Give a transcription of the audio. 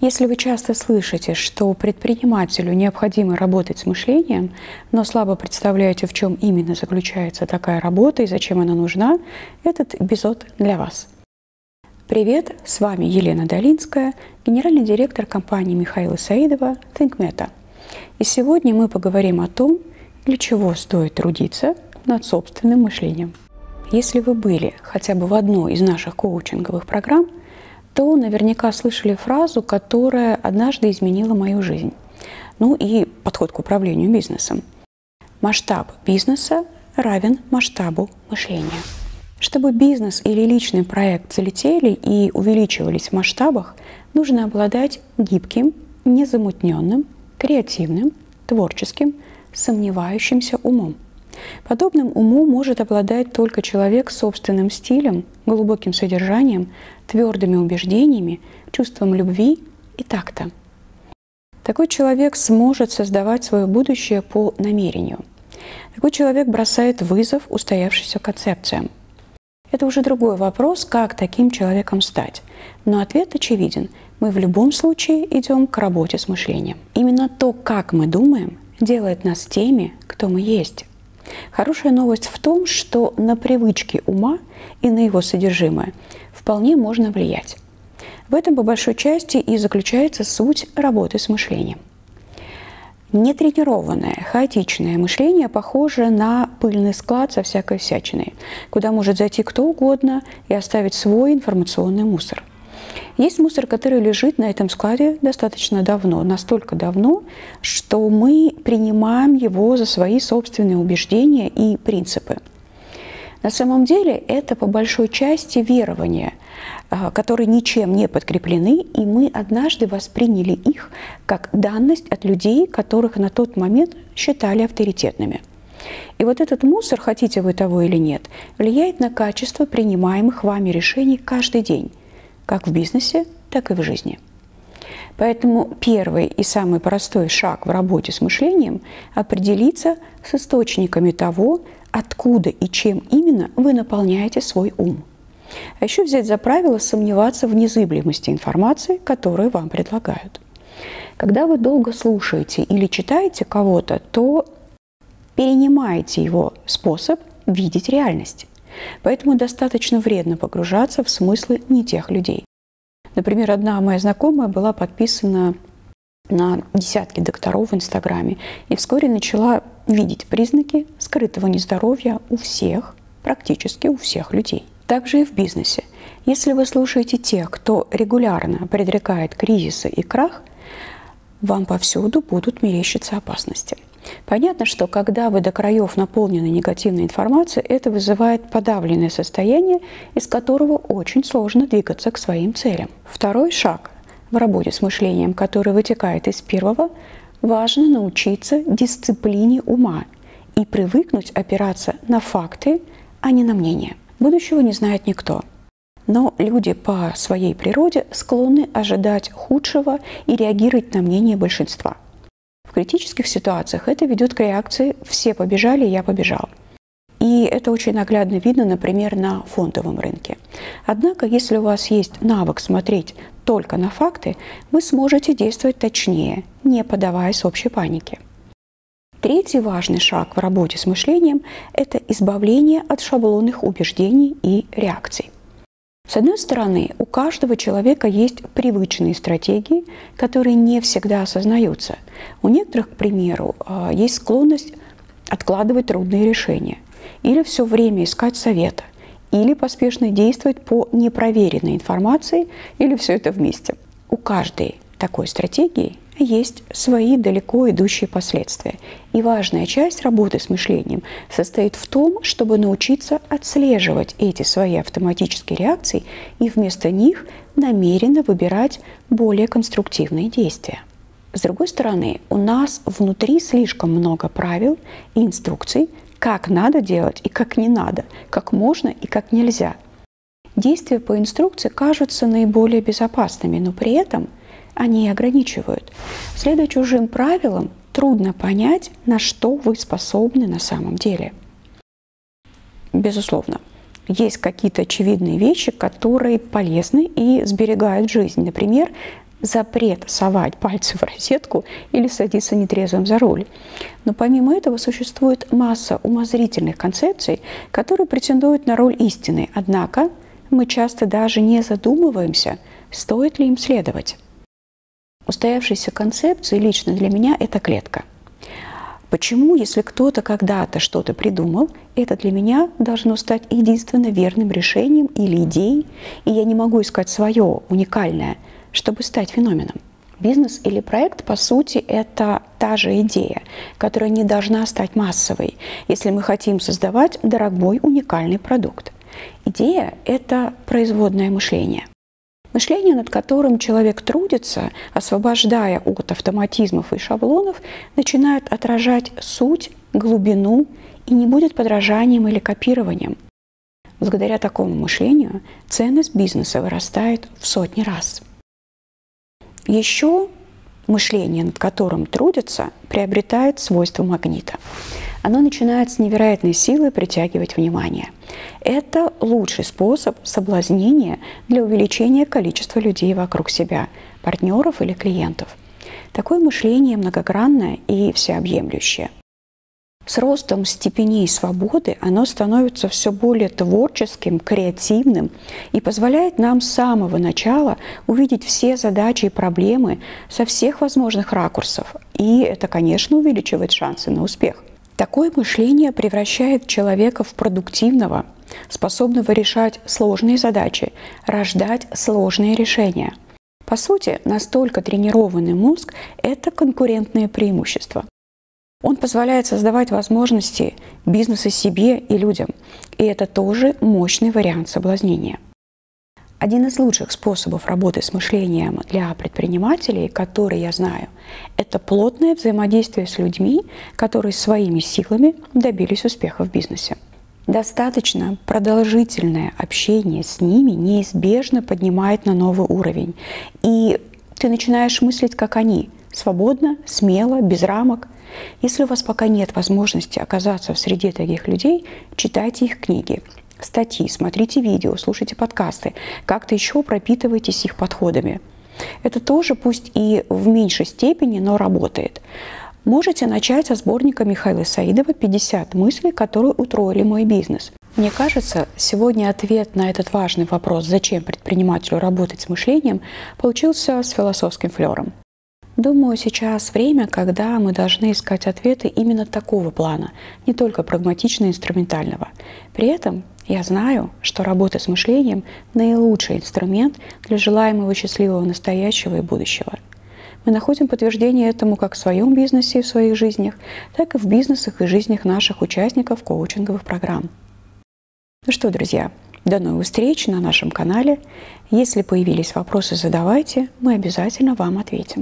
Если вы часто слышите, что предпринимателю необходимо работать с мышлением, но слабо представляете, в чем именно заключается такая работа и зачем она нужна, этот эпизод для вас. Привет, с вами Елена Долинская, генеральный директор компании Михаила Саидова ThinkMeta. И сегодня мы поговорим о том, для чего стоит трудиться над собственным мышлением. Если вы были хотя бы в одной из наших коучинговых программ – то наверняка слышали фразу, которая однажды изменила мою жизнь. Ну и подход к управлению бизнесом. Масштаб бизнеса равен масштабу мышления. Чтобы бизнес или личный проект залетели и увеличивались в масштабах, нужно обладать гибким, незамутненным, креативным, творческим, сомневающимся умом – Подобным уму может обладать только человек с собственным стилем, глубоким содержанием, твердыми убеждениями, чувством любви и такта. Такой человек сможет создавать свое будущее по намерению. Такой человек бросает вызов устоявшимся концепциям. Это уже другой вопрос, как таким человеком стать. Но ответ очевиден. Мы в любом случае идем к работе с мышлением. Именно то, как мы думаем, делает нас теми, кто мы есть. Хорошая новость в том, что на привычки ума и на его содержимое вполне можно влиять. В этом по большой части и заключается суть работы с мышлением. Нетренированное, хаотичное мышление похоже на пыльный склад со всякой всячиной, куда может зайти кто угодно и оставить свой информационный мусор. Есть мусор, который лежит на этом складе достаточно давно, настолько давно, что мы принимаем его за свои собственные убеждения и принципы. На самом деле это по большой части верования, а, которые ничем не подкреплены, и мы однажды восприняли их как данность от людей, которых на тот момент считали авторитетными. И вот этот мусор, хотите вы того или нет, влияет на качество принимаемых вами решений каждый день как в бизнесе, так и в жизни. Поэтому первый и самый простой шаг в работе с мышлением – определиться с источниками того, откуда и чем именно вы наполняете свой ум. А еще взять за правило сомневаться в незыблемости информации, которую вам предлагают. Когда вы долго слушаете или читаете кого-то, то перенимаете его способ видеть реальность. Поэтому достаточно вредно погружаться в смыслы не тех людей. Например, одна моя знакомая была подписана на десятки докторов в Инстаграме и вскоре начала видеть признаки скрытого нездоровья у всех, практически у всех людей. Также и в бизнесе. Если вы слушаете тех, кто регулярно предрекает кризисы и крах, вам повсюду будут мерещиться опасности – Понятно, что когда вы до краев наполнены негативной информацией, это вызывает подавленное состояние, из которого очень сложно двигаться к своим целям. Второй шаг в работе с мышлением, который вытекает из первого, важно научиться дисциплине ума и привыкнуть опираться на факты, а не на мнение. Будущего не знает никто. Но люди по своей природе склонны ожидать худшего и реагировать на мнение большинства – в критических ситуациях это ведет к реакции «все побежали, я побежал». И это очень наглядно видно, например, на фондовом рынке. Однако, если у вас есть навык смотреть только на факты, вы сможете действовать точнее, не поддаваясь общей панике. Третий важный шаг в работе с мышлением – это избавление от шаблонных убеждений и реакций. С одной стороны, у каждого человека есть привычные стратегии, которые не всегда осознаются. У некоторых, к примеру, а, есть склонность откладывать трудные решения или все время искать совета, или поспешно действовать по непроверенной информации, или все это вместе. У каждой такой стратегии есть свои далеко идущие последствия. И важная часть работы с мышлением состоит в том, чтобы научиться отслеживать эти свои автоматические реакции и вместо них намеренно выбирать более конструктивные действия. С другой стороны, у нас внутри слишком много правил и инструкций, как надо делать и как не надо, как можно и как нельзя. Действия по инструкции кажутся наиболее безопасными, но при этом – они ограничивают. Следуя чужим правилам, трудно понять, на что вы способны на самом деле. Безусловно, есть какие-то очевидные вещи, которые полезны и сберегают жизнь. Например, запрет совать пальцы в розетку или садиться нетрезвым за руль. Но помимо этого существует масса умозрительных концепций, которые претендуют на роль истины. Однако мы часто даже не задумываемся, стоит ли им следовать. Устоявшиеся концепции лично для меня – это клетка. Почему, если кто-то когда-то что-то придумал, это для меня должно стать единственно верным решением или идеей, и я не могу искать свое уникальное, чтобы стать феноменом? Бизнес или проект, по сути, это та же идея, которая не должна стать массовой, если мы хотим создавать дорогой уникальный продукт. Идея – это производное мышление. Мышление, над которым человек трудится, освобождая от автоматизмов и шаблонов, начинает отражать суть, глубину и не будет подражанием или копированием. Благодаря такому мышлению ценность бизнеса вырастает в сотни раз. Еще мышление, над которым трудится, приобретает свойства магнита оно начинает с невероятной силой притягивать внимание. Это лучший способ соблазнения для увеличения количества людей вокруг себя, партнеров или клиентов. Такое мышление многогранное и всеобъемлющее. С ростом степеней свободы оно становится все более творческим, креативным и позволяет нам с самого начала увидеть все задачи и проблемы со всех возможных ракурсов. И это, конечно, увеличивает шансы на успех. Такое мышление превращает человека в продуктивного, способного решать сложные задачи, рождать сложные решения. По сути, настолько тренированный мозг – это конкурентное преимущество. Он позволяет создавать возможности бизнеса себе и людям, и это тоже мощный вариант соблазнения – один из лучших способов работы с мышлением для предпринимателей, который я знаю, это плотное взаимодействие с людьми, которые своими силами добились успеха в бизнесе. Достаточно продолжительное общение с ними неизбежно поднимает на новый уровень. И ты начинаешь мыслить, как они, свободно, смело, без рамок. Если у вас пока нет возможности оказаться в среде таких людей, читайте их книги, статьи, смотрите видео, слушайте подкасты, как-то еще пропитывайтесь их подходами. Это тоже, пусть и в меньшей степени, но работает. Можете начать со сборника Михаила Саидова «50 мыслей, которые утроили мой бизнес». Мне кажется, сегодня ответ на этот важный вопрос, зачем предпринимателю работать с мышлением, получился с философским флером. Думаю, сейчас время, когда мы должны искать ответы именно такого плана, не только прагматично-инструментального. При этом я знаю, что работа с мышлением – наилучший инструмент для желаемого счастливого настоящего и будущего. Мы находим подтверждение этому как в своем бизнесе и в своих жизнях, так и в бизнесах и жизнях наших участников коучинговых программ. Ну что, друзья, до новых встреч на нашем канале. Если появились вопросы, задавайте, мы обязательно вам ответим.